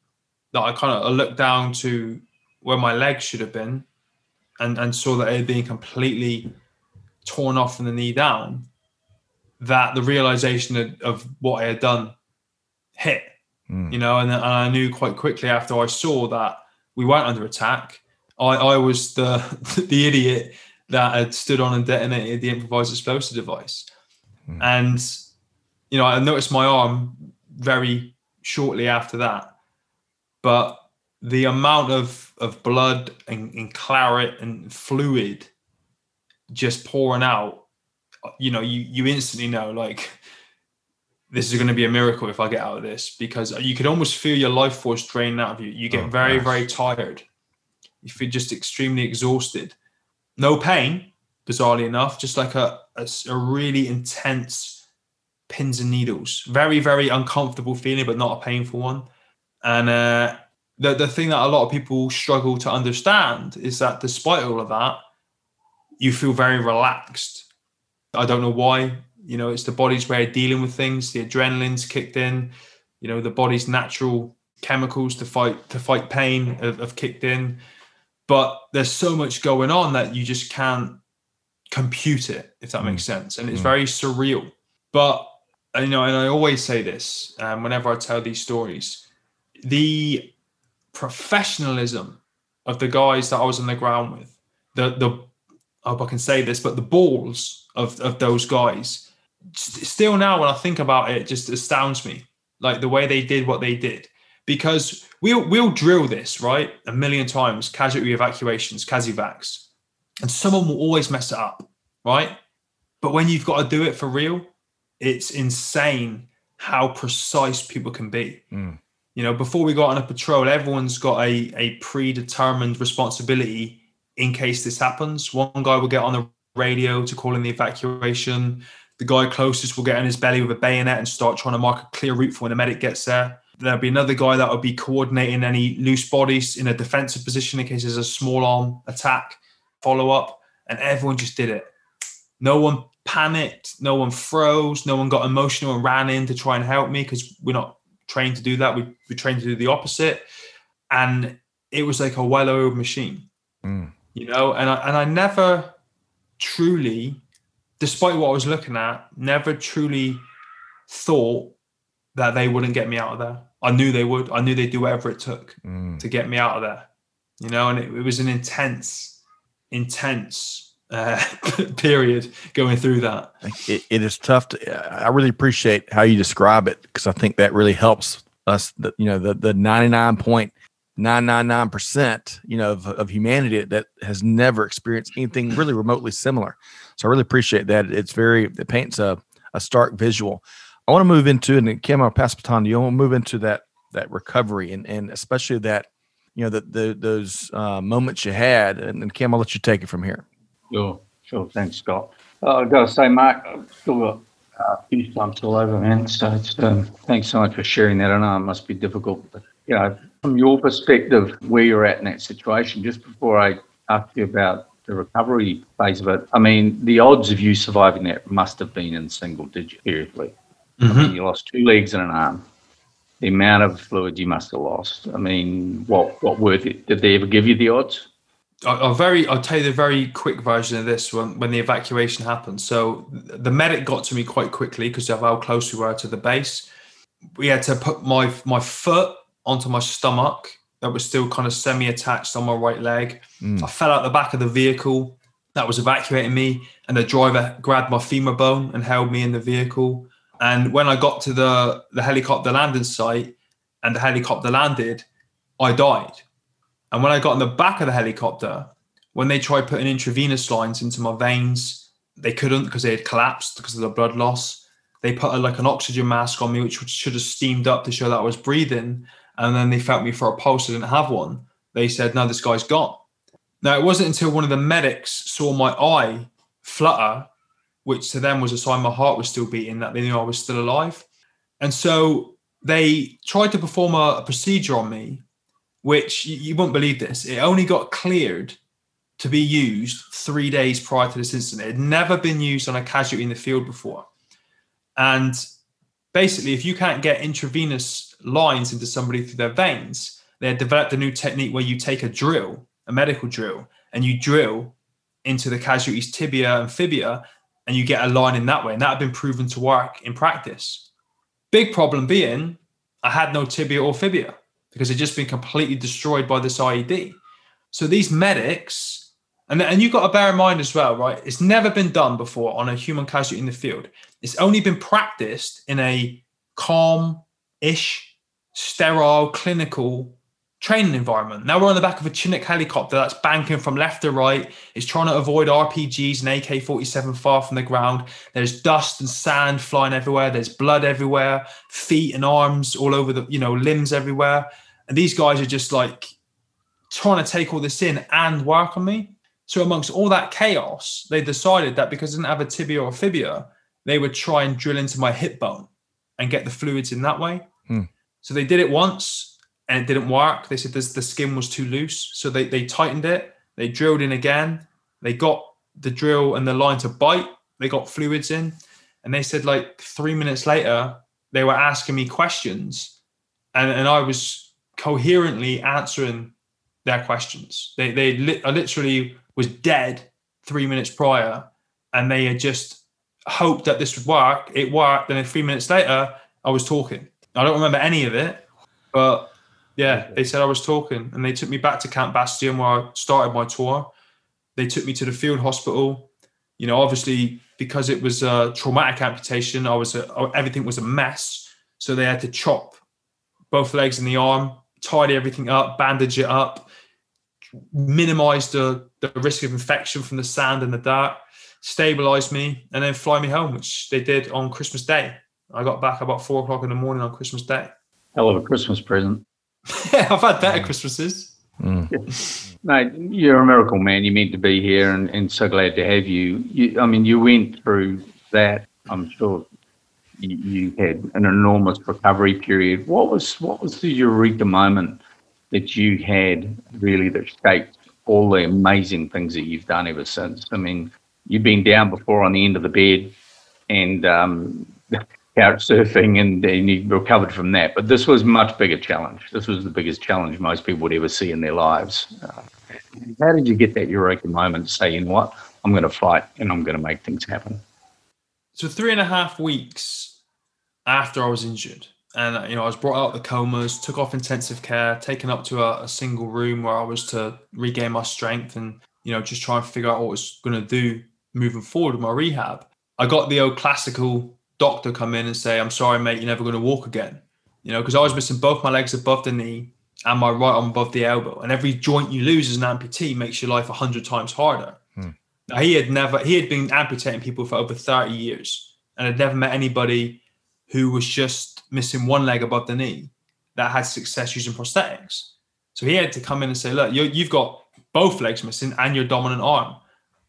that I kind of looked down to where my legs should have been and, and saw that it had been completely torn off from the knee down that the realization of, of what I had done hit, mm. you know, and, and I knew quite quickly after I saw that we weren't under attack. I, I was the the idiot that had stood on and detonated the improvised explosive device. Mm. And, you know, I noticed my arm very shortly after that. But the amount of, of blood and, and claret and fluid just pouring out, you know, you you instantly know like this is going to be a miracle if I get out of this because you could almost feel your life force draining out of you. You get oh, very, gosh. very tired. You feel just extremely exhausted. No pain, bizarrely enough, just like a, a, a really intense pins and needles. Very, very uncomfortable feeling, but not a painful one. And uh, the, the thing that a lot of people struggle to understand is that despite all of that, you feel very relaxed. I don't know why. You know, it's the body's way of dealing with things. The adrenaline's kicked in. You know, the body's natural chemicals to fight to fight pain have, have kicked in. But there's so much going on that you just can't compute it, if that makes sense. And it's Mm. very surreal. But you know, and I always say this um, whenever I tell these stories, the professionalism of the guys that I was on the ground with, the the I hope I can say this, but the balls of of those guys, still now when I think about it, just astounds me. Like the way they did what they did, because we'll we'll drill this right a million times, casualty evacuations, CASEVACs, and someone will always mess it up, right? But when you've got to do it for real, it's insane how precise people can be. Mm. You know, before we got on a patrol, everyone's got a, a predetermined responsibility in case this happens. One guy will get on the radio to call in the evacuation. The guy closest will get on his belly with a bayonet and start trying to mark a clear route for when the medic gets there. There'll be another guy that will be coordinating any loose bodies in a defensive position in case there's a small arm attack, follow up, and everyone just did it. No one panicked, no one froze, no one got emotional and ran in to try and help me because we're not trained to do that. We, we're trained to do the opposite. And it was like a well oiled machine, Mm. You know, and I, and I never truly, despite what I was looking at, never truly thought that they wouldn't get me out of there. I knew they would. I knew they'd do whatever it took Mm. to get me out of there, you know, and it, it was an intense, intense uh, period going through that. It, it is tough to. I really appreciate how you describe it because I think that really helps us. The, you know, the the ninety nine point nine nine nine percent, you know, of, of humanity that has never experienced anything really remotely similar. So I really appreciate that. It's very it paints a a stark visual. I want to move into and Kim, I'll pass baton to you. Want to move into that that recovery and and especially that you know the, the those uh, moments you had. And, and Kim, I'll let you take it from here. Sure, sure. Thanks, Scott. Uh, I've got to say, Mark, I've still got uh, a few bumps all over, man. So um, thanks so much for sharing that. I know it must be difficult, but you know, from your perspective, where you're at in that situation, just before I ask you about the recovery phase of it, I mean, the odds of you surviving that must have been in single digit, seriously. I mean, mm-hmm. you lost two legs and an arm. The amount of fluid you must have lost. I mean, what what were they? Did they ever give you the odds? I- I'll very I'll tell you the very quick version of this when when the evacuation happened. So the medic got to me quite quickly because of how close we were to the base. We had to put my my foot onto my stomach that was still kind of semi-attached on my right leg. Mm. I fell out the back of the vehicle that was evacuating me, and the driver grabbed my femur bone and held me in the vehicle. And when I got to the the helicopter landing site and the helicopter landed, I died. And when I got in the back of the helicopter, when they tried putting intravenous lines into my veins, they couldn't because they had collapsed because of the blood loss. They put a, like an oxygen mask on me, which should have steamed up to show that I was breathing. And then they felt me for a pulse. I didn't have one. They said, "No, this guy's gone." Now it wasn't until one of the medics saw my eye flutter, which to them was a sign my heart was still beating, that they knew I was still alive. And so they tried to perform a, a procedure on me which you, you won't believe this. It only got cleared to be used three days prior to this incident. It had never been used on a casualty in the field before. And basically, if you can't get intravenous lines into somebody through their veins, they had developed a new technique where you take a drill, a medical drill, and you drill into the casualty's tibia and fibia, and you get a line in that way. And that had been proven to work in practice. Big problem being, I had no tibia or fibia because it's just been completely destroyed by this IED. So these medics, and, and you've got to bear in mind as well, right? It's never been done before on a human casualty in the field. It's only been practiced in a calm-ish, sterile, clinical training environment. Now we're on the back of a Chinook helicopter that's banking from left to right. It's trying to avoid RPGs and AK-47 far from the ground. There's dust and sand flying everywhere. There's blood everywhere, feet and arms all over the, you know, limbs everywhere. And these guys are just like trying to take all this in and work on me. So amongst all that chaos, they decided that because I didn't have a tibia or a fibia, they would try and drill into my hip bone and get the fluids in that way. Hmm. So they did it once and it didn't work. They said this, the skin was too loose. So they, they tightened it. They drilled in again. They got the drill and the line to bite. They got fluids in. And they said, like, three minutes later, they were asking me questions. And, and I was coherently answering their questions. They they li- I literally was dead three minutes prior, and they had just hoped that this would work. It worked, and then three minutes later, I was talking. I don't remember any of it, but yeah, they said I was talking, and they took me back to Camp Bastion where I started my tour. They took me to the field hospital. You know, obviously because it was a traumatic amputation, I was a, everything was a mess. So they had to chop both legs and the arm, tidy everything up, bandage it up, minimize the, the risk of infection from the sand and the dirt, stabilize me, and then fly me home, which they did on Christmas Day. I got back about four o'clock in the morning on Christmas Day. Hell of a Christmas present. I've had better Christmases. Mm. Mate, you're a miracle, man. You're meant to be here, and, and so glad to have you. you. I mean, you went through that. I'm sure you, you had an enormous recovery period. What was what was the eureka moment that you had really that shaped all the amazing things that you've done ever since? I mean, you've been down before on the end of the bed, and um, couch surfing and, and you recovered from that. But this was much bigger challenge. This was the biggest challenge most people would ever see in their lives. Uh, how did you get that eureka moment say, you know what, I'm going to fight and I'm going to make things happen? So three and a half weeks after I was injured, and you know I was brought out of the comas, took off intensive care, taken up to a, a single room where I was to regain my strength and you know just try and figure out what I was going to do moving forward with my rehab. I got the old classical doctor come in and say, I'm sorry, mate, you're never going to walk again. You know, because I was missing both my legs above the knee and my right arm above the elbow. And every joint you lose as an amputee makes your life a hundred times harder. Hmm. Now, he had never, he had been amputating people for over 30 years and had never met anybody who was just missing one leg above the knee that had success using prosthetics. So he had to come in and say, look, you've got both legs missing and your dominant arm.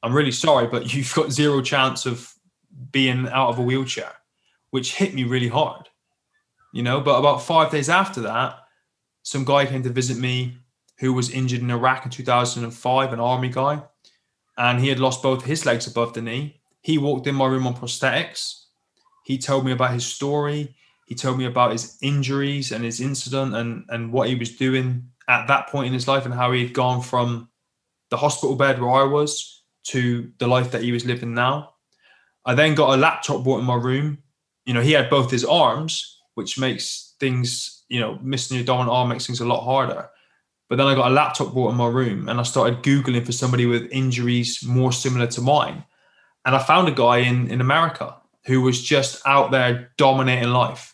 I'm really sorry, but you've got zero chance of being out of a wheelchair which hit me really hard, you know. But about five days after that, some guy came to visit me who was injured in Iraq in 2005, an army guy, and he had lost both his legs above the knee. He walked in my room on prosthetics. He told me about his story. He told me about his injuries and his incident and, and what he was doing at that point in his life and how he had gone from the hospital bed where I was to the life that he was living now. I then got a laptop brought in my room you know, he had both his arms, which makes things, you know, missing your dominant arm makes things a lot harder. But then I got a laptop brought in my room and I started Googling for somebody with injuries more similar to mine. And I found a guy in, in America who was just out there dominating life,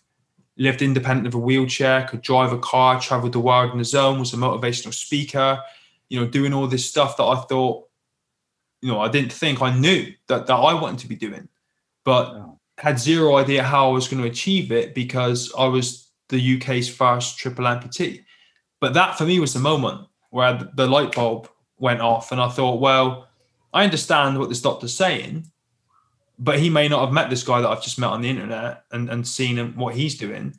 lived independent of a wheelchair, could drive a car, traveled the world in his own, was a motivational speaker, you know, doing all this stuff that I thought, you know, I didn't think I knew that, that I wanted to be doing. But had zero idea how I was going to achieve it because I was the UK's first triple amputee. But that for me was the moment where the light bulb went off, and I thought, well, I understand what this doctor's saying, but he may not have met this guy that I've just met on the internet and, and seen him, what he's doing.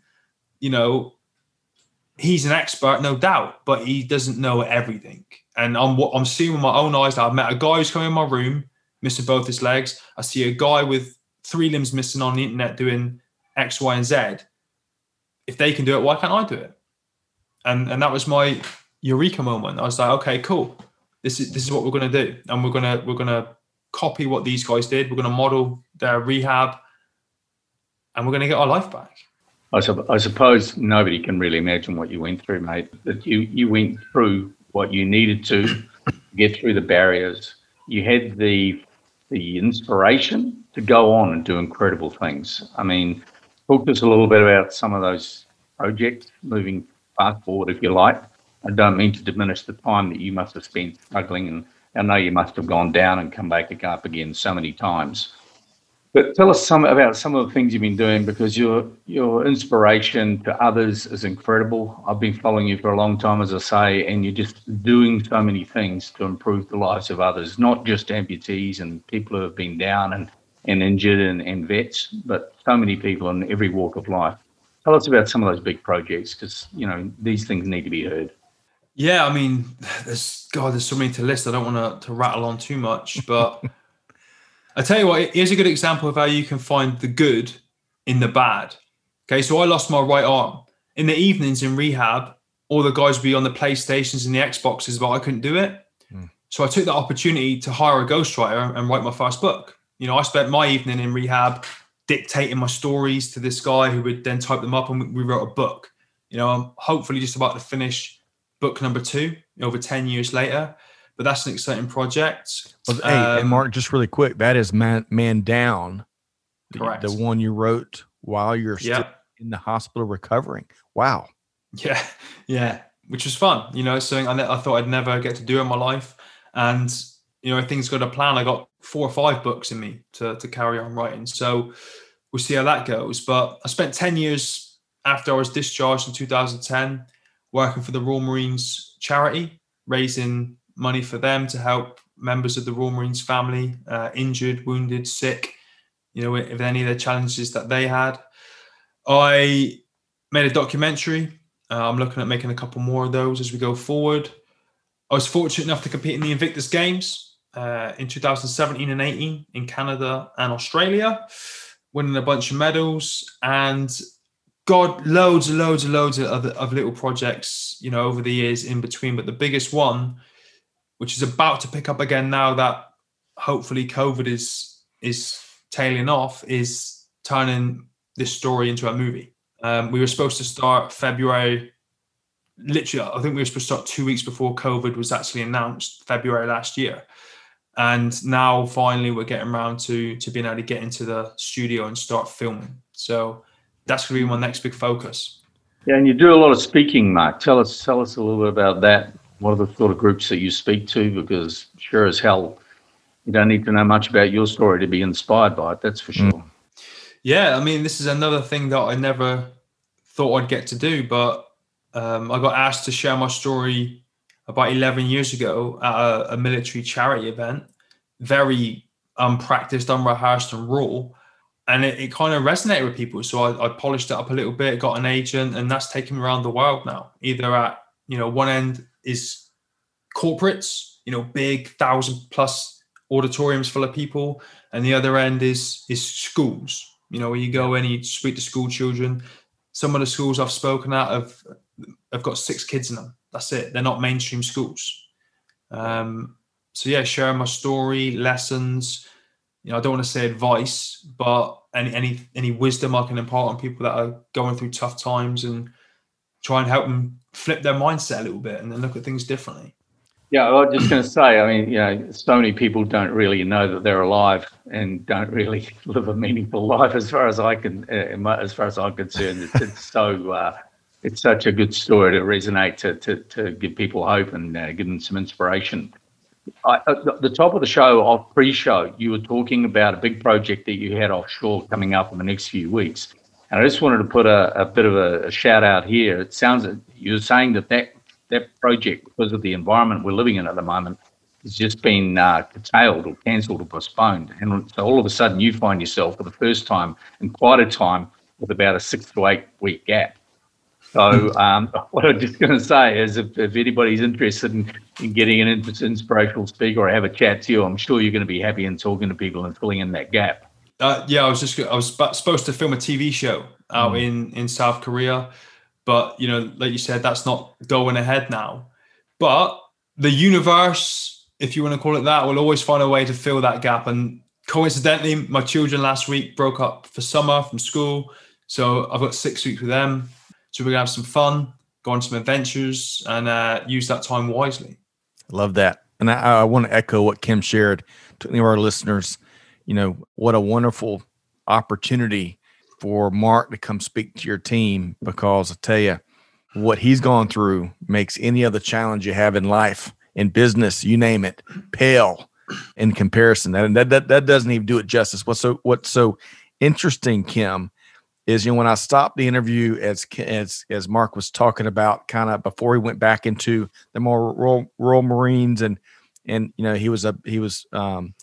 You know, he's an expert, no doubt, but he doesn't know everything. And I'm I'm seeing with my own eyes that I've met a guy who's coming in my room, missing both his legs. I see a guy with three limbs missing on the internet doing X, Y, and Z. If they can do it, why can't I do it? And and that was my eureka moment. I was like, okay, cool. This is this is what we're gonna do, and we're gonna we're gonna copy what these guys did. We're gonna model their rehab, and we're gonna get our life back. I, su- I suppose nobody can really imagine what you went through, mate. That you you went through what you needed to get through the barriers. You had the the inspiration to go on and do incredible things. I mean, talk to us a little bit about some of those projects moving fast forward, if you like. I don't mean to diminish the time that you must have spent struggling, and I know you must have gone down and come back up again so many times. But tell us some about some of the things you've been doing because your your inspiration to others is incredible. I've been following you for a long time, as I say, and you're just doing so many things to improve the lives of others, not just amputees and people who have been down and, and injured and, and vets, but so many people in every walk of life. Tell us about some of those big projects because you know these things need to be heard. Yeah, I mean, there's God, there's so many to list. I don't want to, to rattle on too much, but I tell you what, here's a good example of how you can find the good in the bad. Okay, so I lost my right arm. In the evenings in rehab, all the guys would be on the PlayStations and the Xboxes, but I couldn't do it. Mm. So I took that opportunity to hire a ghostwriter and write my first book. You know, I spent my evening in rehab dictating my stories to this guy who would then type them up and we wrote a book. You know, I'm hopefully just about to finish book number two over 10 years later, but that's an exciting project. Well, hey, um, and Mark, just really quick, that is Man, Man Down, correct. the, the one you wrote while you're still in the hospital recovering. Wow. Yeah, yeah, which was fun. You know, something I, I thought I'd never get to do in my life. And, you know, things got a plan. I got four or five books in me to, to carry on writing. So we'll see how that goes. But I spent 10 years after I was discharged in 2010 working for the Royal Marines charity, raising money for them to help members of the Royal Marines family, uh, injured, wounded, sick, you know, if any of the challenges that they had. I made a documentary. Uh, I'm looking at making a couple more of those as we go forward. I was fortunate enough to compete in the Invictus Games uh, in 2017 and 18 in Canada and Australia, winning a bunch of medals and got loads and loads and loads of, of little projects, you know, over the years in between. But the biggest one, which is about to pick up again now that hopefully COVID is is tailing off, is turning this story into a movie. Um, we were supposed to start February literally, I think we were supposed to start two weeks before COVID was actually announced, February last year. And now finally we're getting around to to being able to get into the studio and start filming. So that's going to be my next big focus. Yeah, and you do a lot of speaking, Mark. Tell us tell us a little bit about that. What are the sort of groups that you speak to? Because sure as hell, you don't need to know much about your story to be inspired by it. That's for mm. sure. Yeah, I mean, this is another thing that I never thought I'd get to do, but um, I got asked to share my story about 11 years ago at a, a military charity event, very unpracticed, unrehearsed, and raw. And it, it kind of resonated with people. So I, I, polished it up a little bit, got an agent, and that's taken me around the world now. Either at, you know, one end is corporates, you know, big thousand plus auditoriums full of people, and the other end is is schools. You know, where you go and you speak to school children. Some of the schools I've spoken at have have got six kids in them. That's it. They're not mainstream schools. Um, so yeah, sharing my story, lessons. You know, I don't want to say advice, but any any any wisdom I can impart on people that are going through tough times and try and help them flip their mindset a little bit and then look at things differently. Yeah, I was just going to say, I mean, you know, so many people don't really know that they're alive and don't really live a meaningful life, as far as I can, uh, as far as I'm concerned. It's, it's so uh, it's such a good story to resonate to to, to give people hope and uh, give them some inspiration. I, at the top of the show, off pre-show, you were talking about a big project that you had offshore coming up in the next few weeks, and I just wanted to put a, a bit of a, a, shout out here. It sounds like you're saying that that that project, because of the environment we're living in at the moment, has just been uh, curtailed or cancelled or postponed, and so all of a sudden you find yourself for the first time in quite a time with about a six to eight week gap. So um, what I'm just going to say is if, if anybody's interested in, in getting an inspirational speaker or have a chat to you, I'm sure you're going to be happy in talking to people and filling in that gap. Uh, yeah, I was just I was supposed to film a TV show out mm. in in South Korea, but you know, like you said, that's not going ahead now. But the universe, if you want to call it that, will always find a way to fill that gap. And coincidentally, my children last week broke up for summer from school, so I've got six weeks with them so we're gonna have some fun, go on some adventures, and uh, use that time wisely. Love that, and I, I want to echo what Kim shared to any of our listeners. You know what a wonderful opportunity for Mark to come speak to your team because I tell you what he's gone through makes any other challenge you have in life, in business, you name it, pale in comparison. And that, that, that doesn't even do it justice. What's so, what's so interesting, Kim, is you know when I stopped the interview as as as Mark was talking about kind of before he went back into the more Royal Marines and and you know he was a he was um,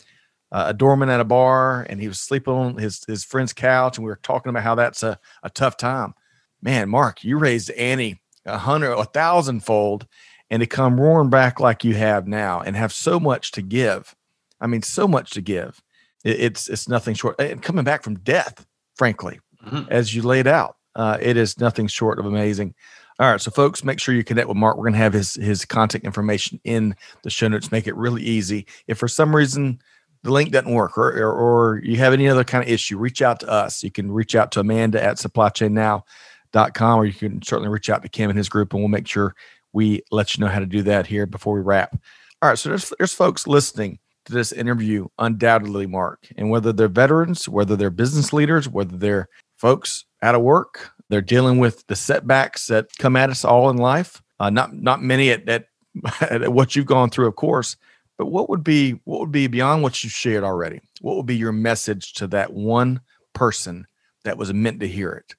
a doorman at a bar and he was sleeping on his his friend's couch and we were talking about how that's a, a tough time. Man, Mark, you raised Annie a hundred a thousandfold and to come roaring back like you have now and have so much to give. I mean, so much to give. It, it's it's nothing short and coming back from death, frankly mm-hmm. as you laid out. Uh, it is nothing short of amazing. All right, so folks, make sure you connect with Mark. We're going to have his his contact information in the show notes. Make it really easy. If for some reason the link doesn't work, or, or, or you have any other kind of issue, reach out to us. You can reach out to Amanda at supplychainnow.com, or you can certainly reach out to Kim and his group, and we'll make sure we let you know how to do that here before we wrap. All right, so there's there's folks listening to this interview, undoubtedly, Mark, and whether they're veterans, whether they're business leaders, whether they're folks out of work, they're dealing with the setbacks that come at us all in life. Uh, not not many at, at, at what you've gone through, of course, but what would be what would be beyond what you shared already? What would be your message to that one person that was meant to hear it?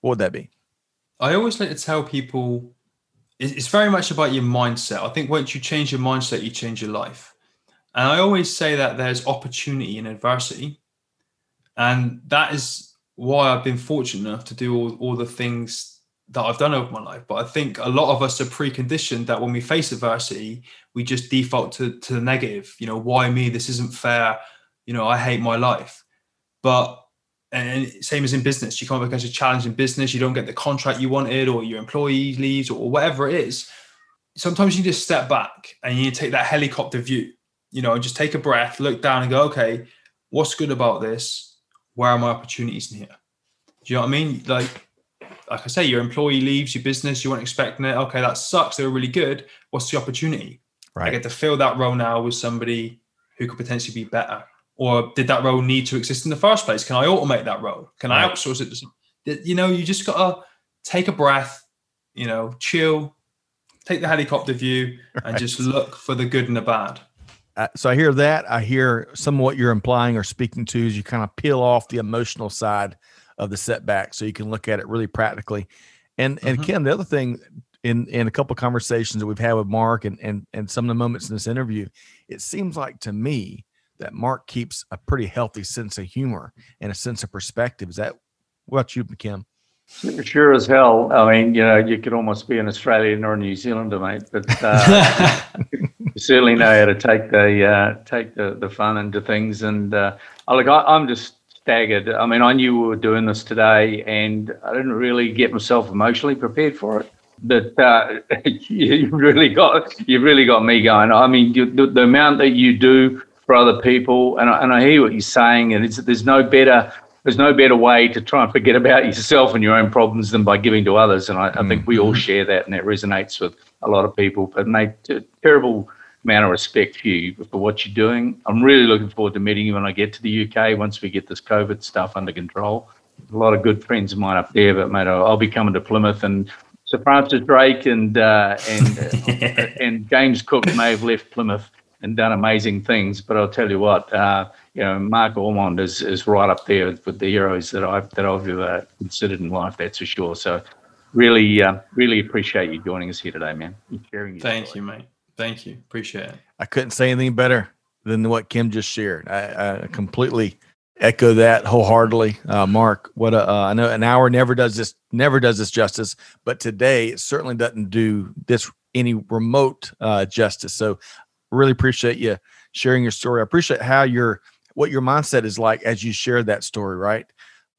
What would that be? I always like to tell people it's very much about your mindset. I think once you change your mindset, you change your life. And I always say that there's opportunity in adversity. And that is why I've been fortunate enough to do all, all the things that I've done over my life. But I think a lot of us are preconditioned that when we face adversity, we just default to, to the negative. You know, why me? This isn't fair. You know, I hate my life. But and same as in business, you come up against a challenge in business, you don't get the contract you wanted, or your employee leaves, or whatever it is. Sometimes you just step back and you take that helicopter view, you know, and just take a breath, look down and go, okay, what's good about this? Where are my opportunities in here? Do you know what I mean? Like, like I say, your employee leaves your business, you weren't expecting it. Okay, that sucks. They were really good. What's the opportunity? Right. I get to fill that role now with somebody who could potentially be better or did that role need to exist in the first place? Can I automate that role? Can right. I outsource it? To, you know, you just got to take a breath, you know, chill, take the helicopter view, right. and just look for the good and the bad. Uh, so I hear that. I hear some of what you're implying or speaking to is you kind of peel off the emotional side of the setback, so you can look at it really practically. And and mm-hmm. Kim, the other thing in in a couple of conversations that we've had with Mark and and and some of the moments in this interview, it seems like to me that Mark keeps a pretty healthy sense of humor and a sense of perspective. Is that what you, Kim? Sure as hell. I mean, you know, you could almost be an Australian or a New Zealander, mate. But uh, you certainly know how to take the uh, take the, the fun into things. And uh, look, I, I'm just staggered. I mean, I knew we were doing this today, and I didn't really get myself emotionally prepared for it. But uh, you really got you really got me going. I mean, the, the amount that you do for other people. And I, and I hear what you're saying, and it's, there's no better there's no better way to try and forget about yourself and your own problems than by giving to others. And I, I think we all mm-hmm. share that, and that resonates with a lot of people. But mate, terrible amount of respect for you for what you're doing. I'm really looking forward to meeting you when I get to the UK once we get this COVID stuff under control. A lot of good friends of mine up there, but mate, I'll, I'll be coming to Plymouth and Sir Francis Drake and uh, and uh, and James Cook may have left Plymouth and done amazing things. But I'll tell you what, uh, you know, Mark Ormrod is, is right up there with the heroes that I've that I've ever considered in life. That's for sure. So, really, uh, really appreciate you joining us here today, man. sharing. Thank story. you, mate. Thank you. Appreciate it. I couldn't say anything better than what Kim just shared. I, I completely echo that wholeheartedly, uh, Mark. What a, uh, I know an hour never does this never does this justice, but today it certainly doesn't do this any remote uh, justice. So really appreciate you sharing your story. I appreciate how your what your mindset is like as you share that story, right?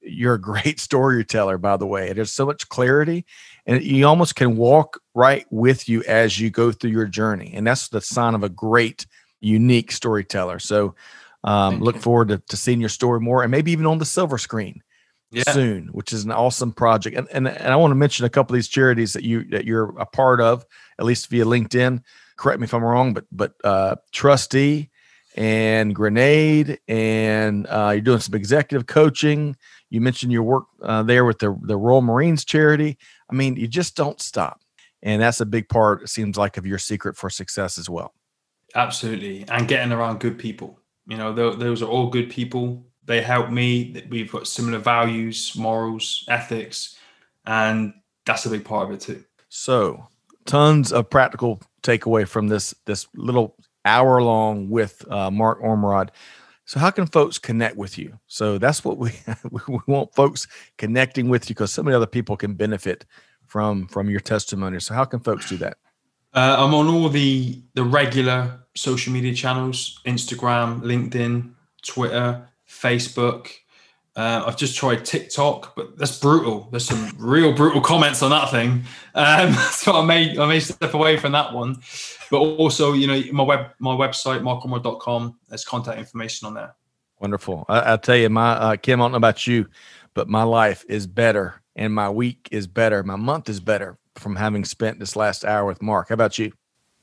You're a great storyteller, by the way. There's so much clarity, and you almost can walk right with you as you go through your journey. And that's the sign of a great, unique storyteller. So, um, look forward to, to seeing your story more and maybe even on the silver screen yeah. soon, which is an awesome project. And, and and I want to mention a couple of these charities that you that you're a part of, at least via LinkedIn correct me if I'm wrong, but but uh, trustee and grenade, and uh, you're doing some executive coaching. You mentioned your work uh, there with the the Royal Marines charity. I mean, you just don't stop, and that's a big part. It seems like of your secret for success as well. Absolutely, and getting around good people. You know, those are all good people. They help me. We've got similar values, morals, ethics, and that's a big part of it too. So, tons of practical takeaway from this this little hour long with uh, Mark Ormrod. So how can folks connect with you? So that's what we we want folks connecting with you because so many other people can benefit from from your testimony. So how can folks do that? Uh, I'm on all the the regular social media channels: Instagram, LinkedIn, Twitter, Facebook. Um, I've just tried TikTok, but that's brutal. There's some real brutal comments on that thing, um, so I may I may step away from that one. But also, you know, my web my website markormrod.com. There's contact information on there. Wonderful. I, will tell you, my uh, Kim, I don't know about you, but my life is better, and my week is better, my month is better from having spent this last hour with Mark. How about you?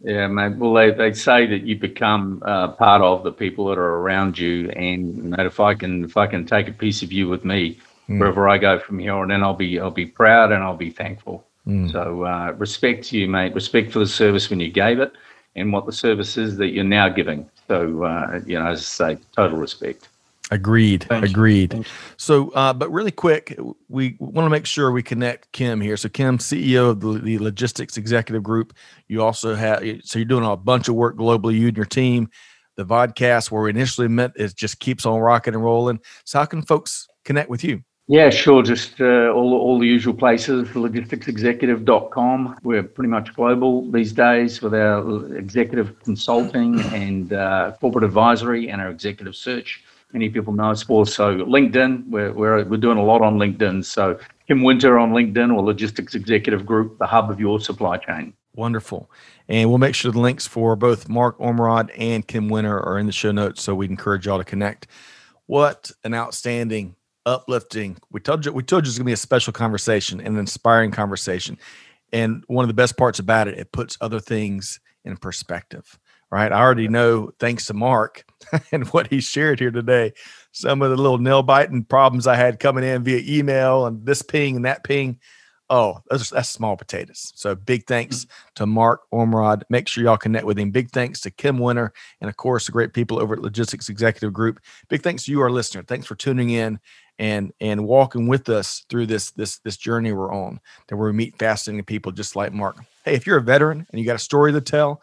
Yeah, mate. Well, they, they say that you become uh, part of the people that are around you, and mate, if I can if I can take a piece of you with me mm. wherever I go from here on in, I'll be I'll be proud and I'll be thankful. Mm. So uh, respect to you, mate. Respect for the service when you gave it, and what the service is that you're now giving. So uh, you know, as I say, total respect. Agreed. Thank Agreed. So, uh, but really quick, we want to make sure we connect Kim here. So, Kim, CEO of the, the, Logistics Executive Group. You also have, so you're doing a bunch of work globally, you and your team. The vodcast where we initially met it just keeps on rocking and rolling. So, how can folks connect with you? Yeah, sure. Just uh, all, all the usual places, logisticsexecutive.com. We're pretty much global these days with our executive consulting and uh, corporate advisory and our executive search many people know us for. So LinkedIn, we're, we're, we're doing a lot on LinkedIn. So Kim Winter on LinkedIn or Logistics Executive Group, the hub of your supply chain. Wonderful. And we'll make sure the links for both Mark Ormrod and Kim Winter are in the show notes so we'd encourage y'all to connect. What an outstanding, uplifting. We told you we told you it's gonna be a special conversation, an inspiring conversation. And one of the best parts about it, it puts other things in perspective right? I already know, thanks to Mark and what he shared here today, some of the little nail biting problems I had coming in via email and this ping and that ping. Oh, that's, that's small potatoes. So big thanks mm. to Mark Ormrod. Make sure y'all connect with him. Big thanks to Kim Winter and of course the great people over at Logistics Executive Group. Big thanks to you, our listener. Thanks for tuning in and and walking with us through this this this journey we're on. That we meet fascinating people just like Mark. Hey, if you're a veteran and you got a story to tell,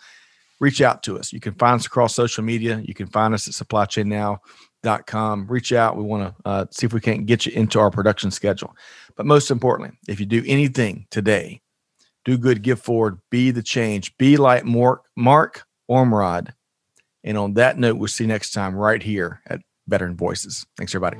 reach out to us. You can find us across social media. You can find us at supplychainnow.com. Reach out. We want to uh, see if we can't get you into our production schedule. But most importantly, if you do anything today, do good, give forward, be the change, be like Mark, Mark Ormrod. And on that note, we'll see you next time right here at Veteran Voices. Thanks, everybody.